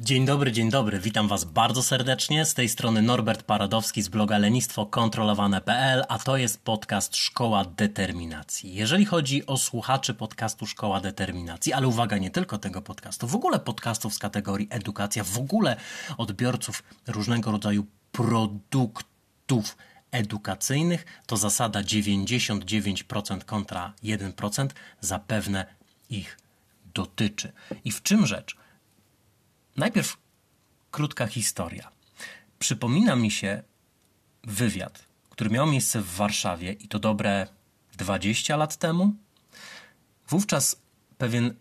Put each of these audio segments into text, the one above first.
Dzień dobry, dzień dobry. Witam Was bardzo serdecznie. Z tej strony Norbert Paradowski z bloga lenistwokontrolowane.pl, a to jest podcast Szkoła Determinacji. Jeżeli chodzi o słuchaczy podcastu Szkoła Determinacji, ale uwaga, nie tylko tego podcastu, w ogóle podcastów z kategorii edukacja, w ogóle odbiorców różnego rodzaju produktów edukacyjnych, to zasada 99% kontra 1% zapewne ich dotyczy. I w czym rzecz? Najpierw krótka historia. Przypomina mi się wywiad, który miał miejsce w Warszawie i to dobre 20 lat temu. Wówczas pewien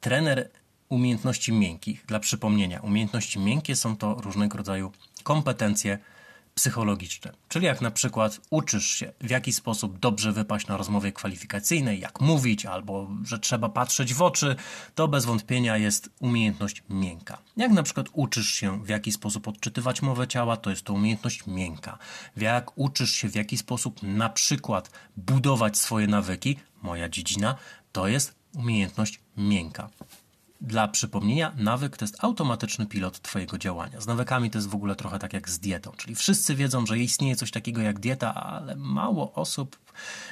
trener umiejętności miękkich, dla przypomnienia, umiejętności miękkie są to różnego rodzaju kompetencje psychologiczne. Czyli jak na przykład uczysz się, w jaki sposób dobrze wypaść na rozmowie kwalifikacyjnej, jak mówić, albo że trzeba patrzeć w oczy, to bez wątpienia jest umiejętność miękka. Jak na przykład uczysz się, w jaki sposób odczytywać mowę ciała, to jest to umiejętność miękka. Jak uczysz się, w jaki sposób na przykład budować swoje nawyki, moja dziedzina, to jest umiejętność miękka. Dla przypomnienia, nawyk to jest automatyczny pilot Twojego działania. Z nawykami to jest w ogóle trochę tak jak z dietą, czyli wszyscy wiedzą, że istnieje coś takiego jak dieta, ale mało osób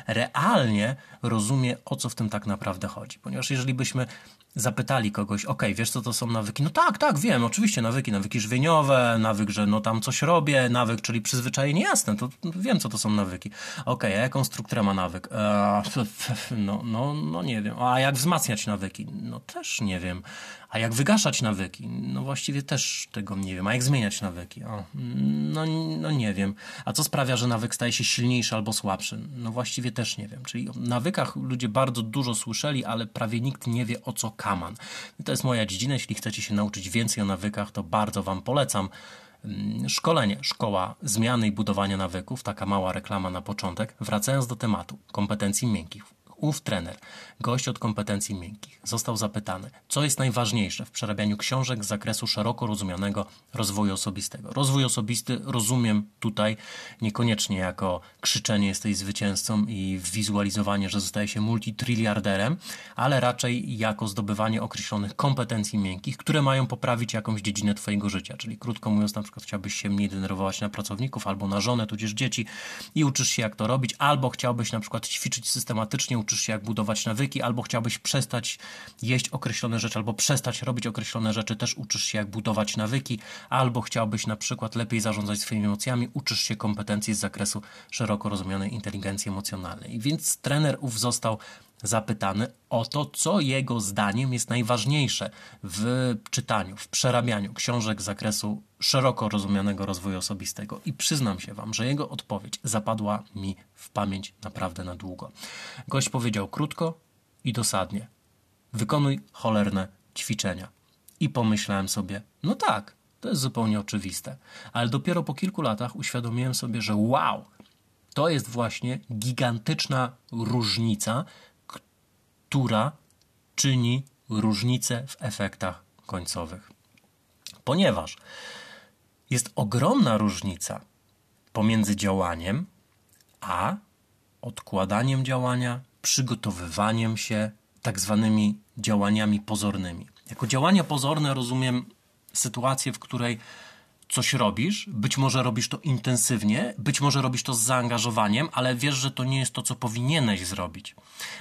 realnie rozumie, o co w tym tak naprawdę chodzi. Ponieważ jeżeli byśmy zapytali kogoś, ok, wiesz co to są nawyki? No tak, tak, wiem, oczywiście nawyki, nawyki żywieniowe, nawyk, że no tam coś robię, nawyk, czyli przyzwyczajenie, jasne, to wiem co to są nawyki. Ok, a jaką strukturę ma nawyk? Eee, no, no, no nie wiem. A jak wzmacniać nawyki? No też nie wiem. A jak wygaszać nawyki? No właściwie też tego nie wiem. A jak zmieniać nawyki? O, no, no nie wiem. A co sprawia, że nawyk staje się silniejszy albo słabszy? No właściwie też nie wiem. Czyli o nawykach ludzie bardzo dużo słyszeli, ale prawie nikt nie wie o co kaman. To jest moja dziedzina. Jeśli chcecie się nauczyć więcej o nawykach, to bardzo Wam polecam mm, szkolenie, szkoła zmiany i budowania nawyków, taka mała reklama na początek. Wracając do tematu kompetencji miękkich ów trener, gość od kompetencji miękkich, został zapytany, co jest najważniejsze w przerabianiu książek z zakresu szeroko rozumianego rozwoju osobistego. Rozwój osobisty rozumiem tutaj niekoniecznie jako krzyczenie jesteś zwycięzcą i wizualizowanie, że zostaje się multitriliarderem, ale raczej jako zdobywanie określonych kompetencji miękkich, które mają poprawić jakąś dziedzinę Twojego życia. Czyli krótko mówiąc, na przykład chciałbyś się mniej denerwować na pracowników albo na żonę, tudzież dzieci i uczysz się jak to robić, albo chciałbyś na przykład ćwiczyć systematycznie, uczysz się jak budować nawyki, albo chciałbyś przestać jeść określone rzeczy, albo przestać robić określone rzeczy, też uczysz się jak budować nawyki, albo chciałbyś na przykład lepiej zarządzać swoimi emocjami, uczysz się kompetencji z zakresu szeroko rozumianej inteligencji emocjonalnej. Więc trener ów został zapytany o to, co jego zdaniem jest najważniejsze w czytaniu, w przerabianiu książek z zakresu szeroko rozumianego rozwoju osobistego. I przyznam się Wam, że jego odpowiedź zapadła mi w pamięć naprawdę na długo. Gość powiedział krótko i dosadnie: Wykonuj cholerne ćwiczenia. I pomyślałem sobie: No tak, to jest zupełnie oczywiste. Ale dopiero po kilku latach uświadomiłem sobie, że wow, to jest właśnie gigantyczna różnica która czyni różnicę w efektach końcowych. Ponieważ jest ogromna różnica pomiędzy działaniem a odkładaniem działania, przygotowywaniem się, tak zwanymi działaniami pozornymi. Jako działania pozorne rozumiem sytuację, w której coś robisz, być może robisz to intensywnie, być może robisz to z zaangażowaniem, ale wiesz, że to nie jest to, co powinieneś zrobić.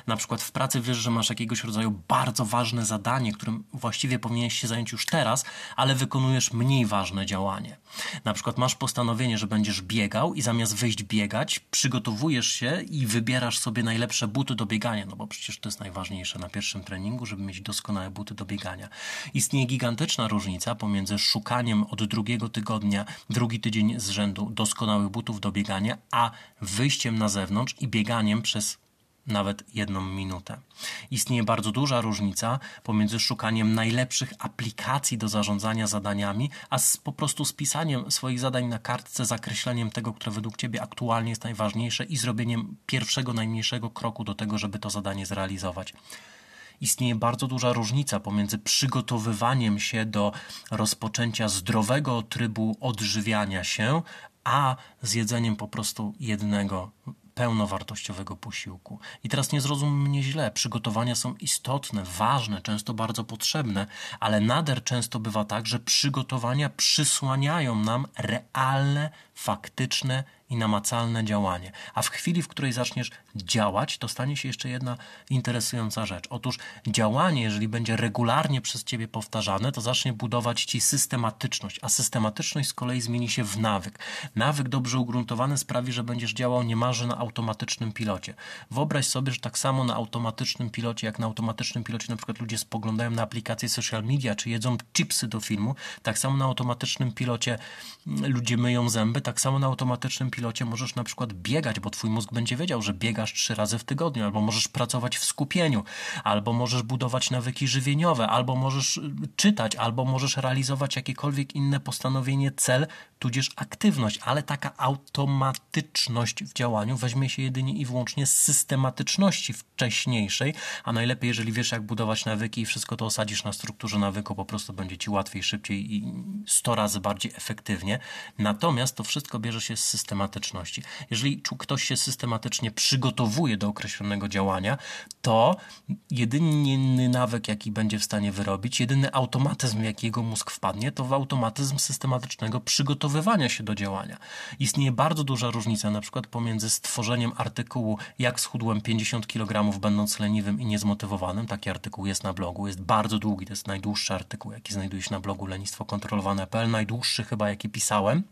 Na przykład w pracy wiesz, że masz jakiegoś rodzaju bardzo ważne zadanie, którym właściwie powinieneś się zająć już teraz, ale wykonujesz mniej ważne działanie. Na przykład masz postanowienie, że będziesz biegał i zamiast wyjść biegać, przygotowujesz się i wybierasz sobie najlepsze buty do biegania, no bo przecież to jest najważniejsze na pierwszym treningu, żeby mieć doskonałe buty do biegania. Istnieje gigantyczna różnica pomiędzy szukaniem od drugiego tygodnia tygodnia, drugi tydzień z rzędu doskonałych butów do biegania, a wyjściem na zewnątrz i bieganiem przez nawet jedną minutę. Istnieje bardzo duża różnica pomiędzy szukaniem najlepszych aplikacji do zarządzania zadaniami, a z, po prostu spisaniem swoich zadań na kartce, zakreśleniem tego, które według Ciebie aktualnie jest najważniejsze i zrobieniem pierwszego, najmniejszego kroku do tego, żeby to zadanie zrealizować istnieje bardzo duża różnica pomiędzy przygotowywaniem się do rozpoczęcia zdrowego trybu odżywiania się, a zjedzeniem po prostu jednego pełnowartościowego posiłku. I teraz nie zrozum mnie źle, przygotowania są istotne, ważne, często bardzo potrzebne, ale nader często bywa tak, że przygotowania przysłaniają nam realne, faktyczne i namacalne działanie. A w chwili, w której zaczniesz działać, to stanie się jeszcze jedna interesująca rzecz. Otóż działanie, jeżeli będzie regularnie przez ciebie powtarzane, to zacznie budować ci systematyczność, a systematyczność z kolei zmieni się w nawyk. Nawyk dobrze ugruntowany sprawi, że będziesz działał niemalże na automatycznym pilocie. Wyobraź sobie, że tak samo na automatycznym pilocie, jak na automatycznym pilocie na przykład ludzie spoglądają na aplikacje social media, czy jedzą chipsy do filmu, tak samo na automatycznym pilocie mm, ludzie myją zęby, tak samo na automatycznym pilocie możesz na przykład biegać, bo twój mózg będzie wiedział, że biegasz trzy razy w tygodniu, albo możesz pracować w skupieniu, albo możesz budować nawyki żywieniowe, albo możesz y, czytać, albo możesz realizować jakiekolwiek inne postanowienie, cel, tudzież aktywność, ale taka automatyczność w działaniu weźmie się jedynie i wyłącznie z systematyczności wcześniejszej, a najlepiej, jeżeli wiesz, jak budować nawyki i wszystko to osadzisz na strukturze nawyku, po prostu będzie ci łatwiej, szybciej i 100 razy bardziej efektywnie. Natomiast to wszystko bierze się z systematyczności. Jeżeli ktoś się systematycznie przygotowuje do określonego działania, to jedyny nawyk, jaki będzie w stanie wyrobić, jedyny automatyzm, jaki jego mózg wpadnie, to w automatyzm systematycznego przygotowywania się do działania. Istnieje bardzo duża różnica na przykład pomiędzy stworzeniem artykułu jak schudłem 50 kg będąc leniwym i niezmotywowanym. Taki artykuł jest na blogu, jest bardzo długi, to jest najdłuższy artykuł, jaki znajduje się na blogu lenistwo kontrolowane.pl, najdłuższy chyba jaki pisałem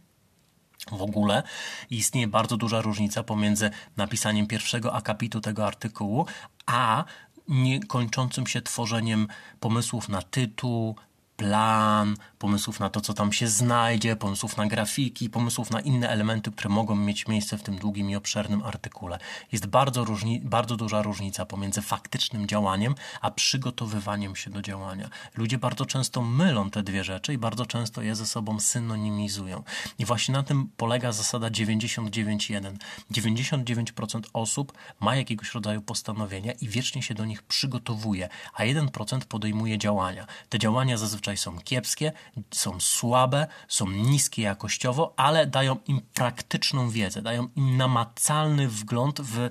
w ogóle. Istnieje bardzo duża różnica pomiędzy napisaniem pierwszego akapitu tego artykułu, a niekończącym się tworzeniem pomysłów na tytuł, plan, pomysłów na to, co tam się znajdzie, pomysłów na grafiki, pomysłów na inne elementy, które mogą mieć miejsce w tym długim i obszernym artykule. Jest bardzo, różni, bardzo duża różnica pomiędzy faktycznym działaniem, a przygotowywaniem się do działania. Ludzie bardzo często mylą te dwie rzeczy i bardzo często je ze sobą synonimizują. I właśnie na tym polega zasada 99.1. 99% osób ma jakiegoś rodzaju postanowienia i wiecznie się do nich przygotowuje, a 1% podejmuje działania. Te działania zazwyczaj są kiepskie, są słabe, są niskie jakościowo, ale dają im praktyczną wiedzę, dają im namacalny wgląd w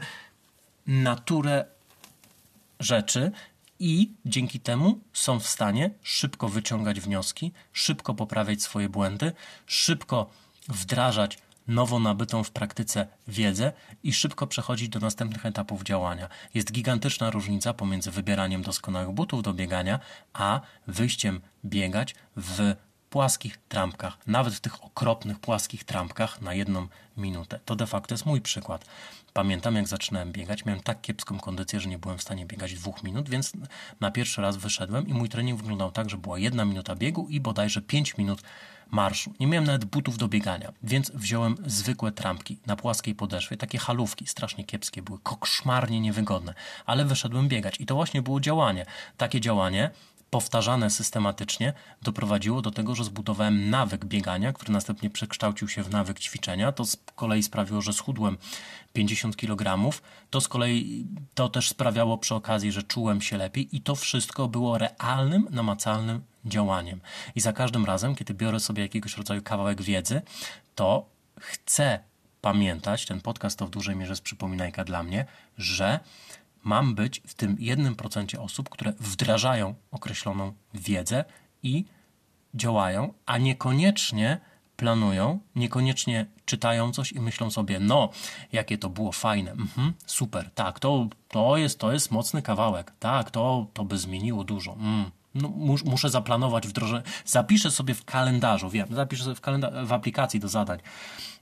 naturę rzeczy i dzięki temu są w stanie szybko wyciągać wnioski, szybko poprawiać swoje błędy, szybko wdrażać nowo nabytą w praktyce wiedzę i szybko przechodzić do następnych etapów działania. Jest gigantyczna różnica pomiędzy wybieraniem doskonałych butów do biegania, a wyjściem biegać w płaskich trampkach, nawet w tych okropnych płaskich trampkach na jedną minutę. To de facto jest mój przykład. Pamiętam, jak zaczynałem biegać, miałem tak kiepską kondycję, że nie byłem w stanie biegać dwóch minut, więc na pierwszy raz wyszedłem i mój trening wyglądał tak, że była jedna minuta biegu i bodajże pięć minut marszu. Nie miałem nawet butów do biegania, więc wziąłem zwykłe trampki na płaskiej podeszwie, takie halówki, strasznie kiepskie były, kokszmarnie niewygodne, ale wyszedłem biegać i to właśnie było działanie. Takie działanie powtarzane systematycznie doprowadziło do tego, że zbudowałem nawyk biegania, który następnie przekształcił się w nawyk ćwiczenia. To z kolei sprawiło, że schudłem 50 kg. To z kolei to też sprawiało przy okazji, że czułem się lepiej i to wszystko było realnym, namacalnym działaniem. I za każdym razem, kiedy biorę sobie jakiegoś rodzaju kawałek wiedzy, to chcę pamiętać, ten podcast to w dużej mierze jest przypominajka dla mnie, że mam być w tym jednym procencie osób, które wdrażają określoną wiedzę i działają, a niekoniecznie planują, niekoniecznie czytają coś i myślą sobie, no, jakie to było fajne, mhm, super, tak, to, to, jest, to jest mocny kawałek, tak, to, to by zmieniło dużo, mm, no, mus, muszę zaplanować wdrożenie. Zapiszę sobie w kalendarzu, wiem, zapiszę sobie w, w aplikacji do zadań.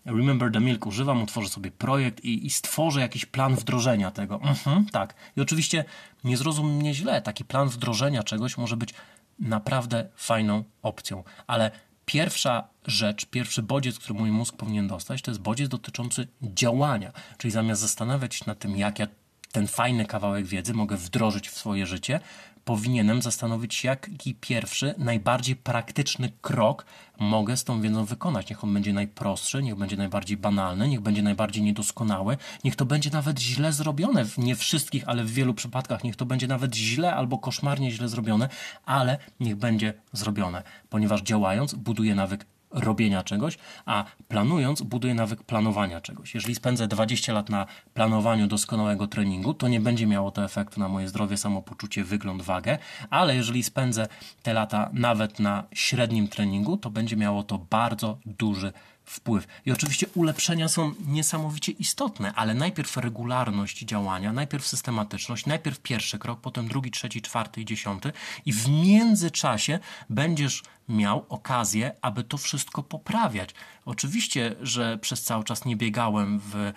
Remember the Milk używam, utworzę sobie projekt i, i stworzę jakiś plan wdrożenia tego. Mhm, tak. I oczywiście nie zrozum mnie źle, taki plan wdrożenia czegoś może być naprawdę fajną opcją, ale pierwsza rzecz, pierwszy bodziec, który mój mózg powinien dostać, to jest bodziec dotyczący działania. Czyli zamiast zastanawiać się nad tym, jak ja ten fajny kawałek wiedzy mogę wdrożyć w swoje życie, powinienem zastanowić się, jaki pierwszy, najbardziej praktyczny krok mogę z tą wiedzą wykonać. Niech on będzie najprostszy, niech będzie najbardziej banalny, niech będzie najbardziej niedoskonały, niech to będzie nawet źle zrobione. Nie wszystkich, ale w wielu przypadkach niech to będzie nawet źle albo koszmarnie źle zrobione, ale niech będzie zrobione, ponieważ działając buduje nawyk robienia czegoś, a planując buduję nawyk planowania czegoś. Jeżeli spędzę 20 lat na planowaniu doskonałego treningu, to nie będzie miało to efektu na moje zdrowie, samopoczucie, wygląd, wagę, ale jeżeli spędzę te lata nawet na średnim treningu, to będzie miało to bardzo duży wpływ. I oczywiście ulepszenia są niesamowicie istotne, ale najpierw regularność działania, najpierw systematyczność, najpierw pierwszy krok, potem drugi, trzeci, czwarty i dziesiąty, i w międzyczasie będziesz miał okazję, aby to wszystko poprawiać. Oczywiście, że przez cały czas nie biegałem w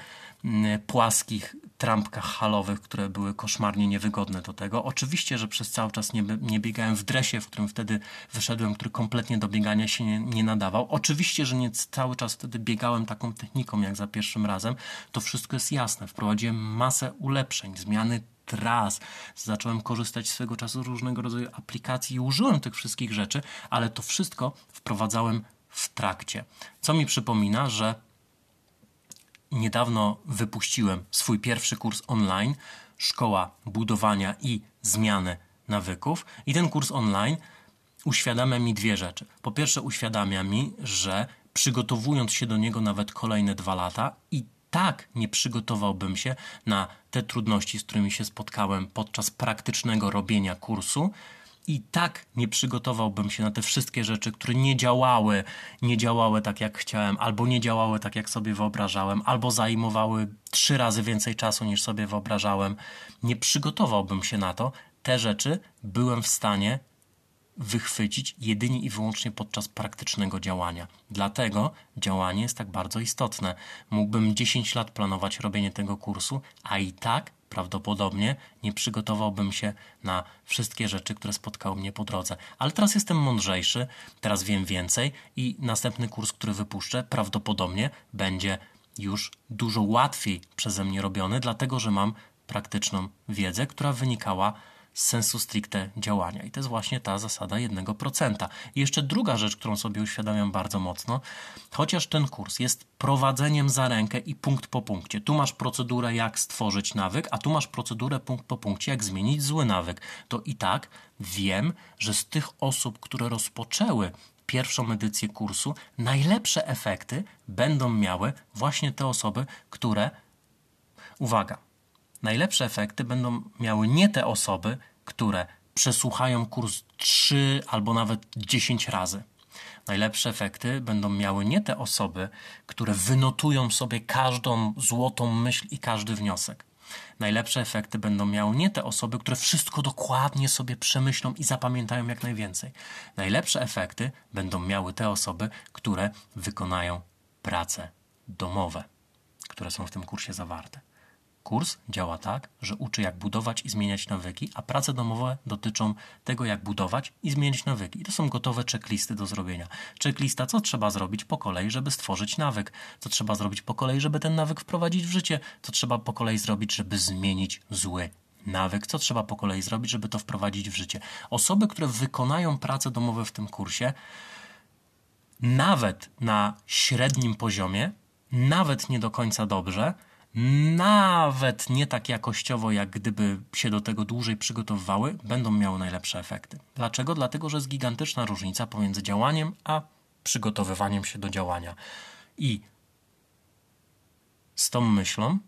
płaskich trampkach halowych, które były koszmarnie niewygodne do tego. Oczywiście, że przez cały czas nie, nie biegałem w dresie, w którym wtedy wyszedłem, który kompletnie do biegania się nie, nie nadawał. Oczywiście, że nie cały czas wtedy biegałem taką techniką jak za pierwszym razem. To wszystko jest jasne. Wprowadziłem masę ulepszeń, zmiany tras, zacząłem korzystać swego czasu z różnego rodzaju aplikacji i użyłem tych wszystkich rzeczy, ale to wszystko wprowadzałem w trakcie. Co mi przypomina, że niedawno wypuściłem swój pierwszy kurs online Szkoła budowania i zmiany nawyków i ten kurs online uświadamia mi dwie rzeczy. Po pierwsze uświadamia mi, że przygotowując się do niego nawet kolejne dwa lata i tak nie przygotowałbym się na te trudności, z którymi się spotkałem podczas praktycznego robienia kursu, i tak nie przygotowałbym się na te wszystkie rzeczy, które nie działały, nie działały tak jak chciałem, albo nie działały tak jak sobie wyobrażałem, albo zajmowały trzy razy więcej czasu niż sobie wyobrażałem. Nie przygotowałbym się na to. Te rzeczy byłem w stanie wychwycić jedynie i wyłącznie podczas praktycznego działania. Dlatego działanie jest tak bardzo istotne. Mógłbym 10 lat planować robienie tego kursu, a i tak prawdopodobnie nie przygotowałbym się na wszystkie rzeczy, które spotkały mnie po drodze. Ale teraz jestem mądrzejszy, teraz wiem więcej i następny kurs, który wypuszczę, prawdopodobnie będzie już dużo łatwiej przeze mnie robiony, dlatego że mam praktyczną wiedzę, która wynikała sensu stricte działania. I to jest właśnie ta zasada 1%. I jeszcze druga rzecz, którą sobie uświadamiam bardzo mocno, chociaż ten kurs jest prowadzeniem za rękę i punkt po punkcie. Tu masz procedurę, jak stworzyć nawyk, a tu masz procedurę punkt po punkcie, jak zmienić zły nawyk. To i tak wiem, że z tych osób, które rozpoczęły pierwszą edycję kursu, najlepsze efekty będą miały właśnie te osoby, które, uwaga, najlepsze efekty będą miały nie te osoby, które przesłuchają kurs 3 albo nawet 10 razy. Najlepsze efekty będą miały nie te osoby, które wynotują sobie każdą złotą myśl i każdy wniosek. Najlepsze efekty będą miały nie te osoby, które wszystko dokładnie sobie przemyślą i zapamiętają jak najwięcej. Najlepsze efekty będą miały te osoby, które wykonają prace domowe, które są w tym kursie zawarte. Kurs działa tak, że uczy jak budować i zmieniać nawyki, a prace domowe dotyczą tego, jak budować i zmieniać nawyki. I to są gotowe checklisty do zrobienia. Checklista, co trzeba zrobić po kolei, żeby stworzyć nawyk, co trzeba zrobić po kolei, żeby ten nawyk wprowadzić w życie, co trzeba po kolei zrobić, żeby zmienić zły nawyk, co trzeba po kolei zrobić, żeby to wprowadzić w życie. Osoby, które wykonają prace domowe w tym kursie, nawet na średnim poziomie, nawet nie do końca dobrze, nawet nie tak jakościowo, jak gdyby się do tego dłużej przygotowywały, będą miały najlepsze efekty. Dlaczego? Dlatego, że jest gigantyczna różnica pomiędzy działaniem a przygotowywaniem się do działania. I z tą myślą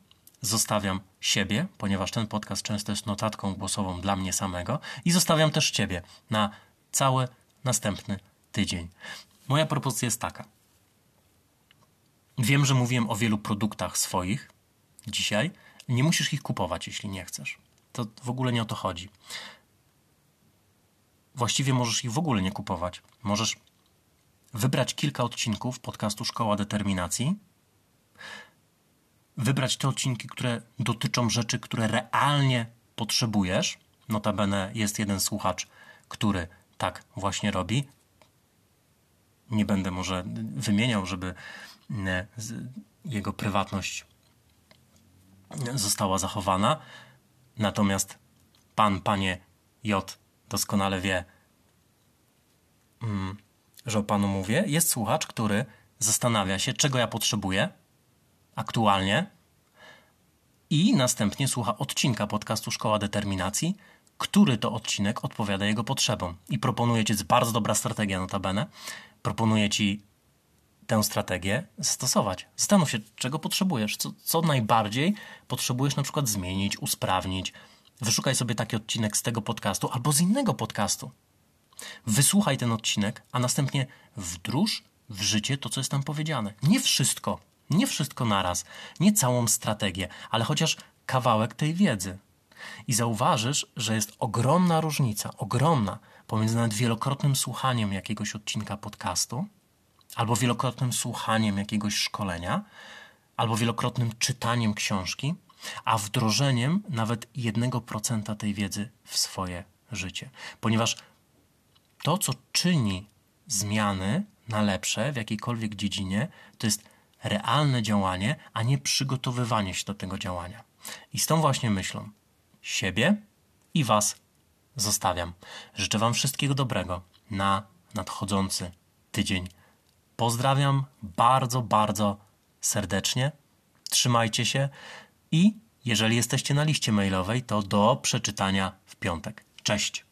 zostawiam siebie, ponieważ ten podcast często jest notatką głosową dla mnie samego, i zostawiam też Ciebie na cały następny tydzień. Moja propozycja jest taka. Wiem, że mówiłem o wielu produktach swoich, dzisiaj, nie musisz ich kupować, jeśli nie chcesz. To w ogóle nie o to chodzi. Właściwie możesz ich w ogóle nie kupować. Możesz wybrać kilka odcinków podcastu Szkoła Determinacji, wybrać te odcinki, które dotyczą rzeczy, które realnie potrzebujesz. Notabene jest jeden słuchacz, który tak właśnie robi. Nie będę może wymieniał, żeby mm, jego prywatność została zachowana. Natomiast pan, panie J doskonale wie, mm, że o panu mówię. Jest słuchacz, który zastanawia się, czego ja potrzebuję aktualnie i następnie słucha odcinka podcastu Szkoła Determinacji, który to odcinek odpowiada jego potrzebom. I proponuje ci, jest bardzo dobra strategia notabene, proponuje ci tę strategię stosować. Zastanów się, czego potrzebujesz, co, co najbardziej potrzebujesz na przykład zmienić, usprawnić. Wyszukaj sobie taki odcinek z tego podcastu albo z innego podcastu. Wysłuchaj ten odcinek, a następnie wdróż w życie to, co jest tam powiedziane. Nie wszystko, nie wszystko naraz, nie całą strategię, ale chociaż kawałek tej wiedzy. I zauważysz, że jest ogromna różnica, ogromna pomiędzy nawet wielokrotnym słuchaniem jakiegoś odcinka podcastu, albo wielokrotnym słuchaniem jakiegoś szkolenia, albo wielokrotnym czytaniem książki, a wdrożeniem nawet 1% tej wiedzy w swoje życie. Ponieważ to, co czyni zmiany na lepsze w jakiejkolwiek dziedzinie, to jest realne działanie, a nie przygotowywanie się do tego działania. I z tą właśnie myślą siebie i Was zostawiam. Życzę Wam wszystkiego dobrego na nadchodzący tydzień. Pozdrawiam bardzo, bardzo serdecznie. Trzymajcie się i jeżeli jesteście na liście mailowej, to do przeczytania w piątek. Cześć!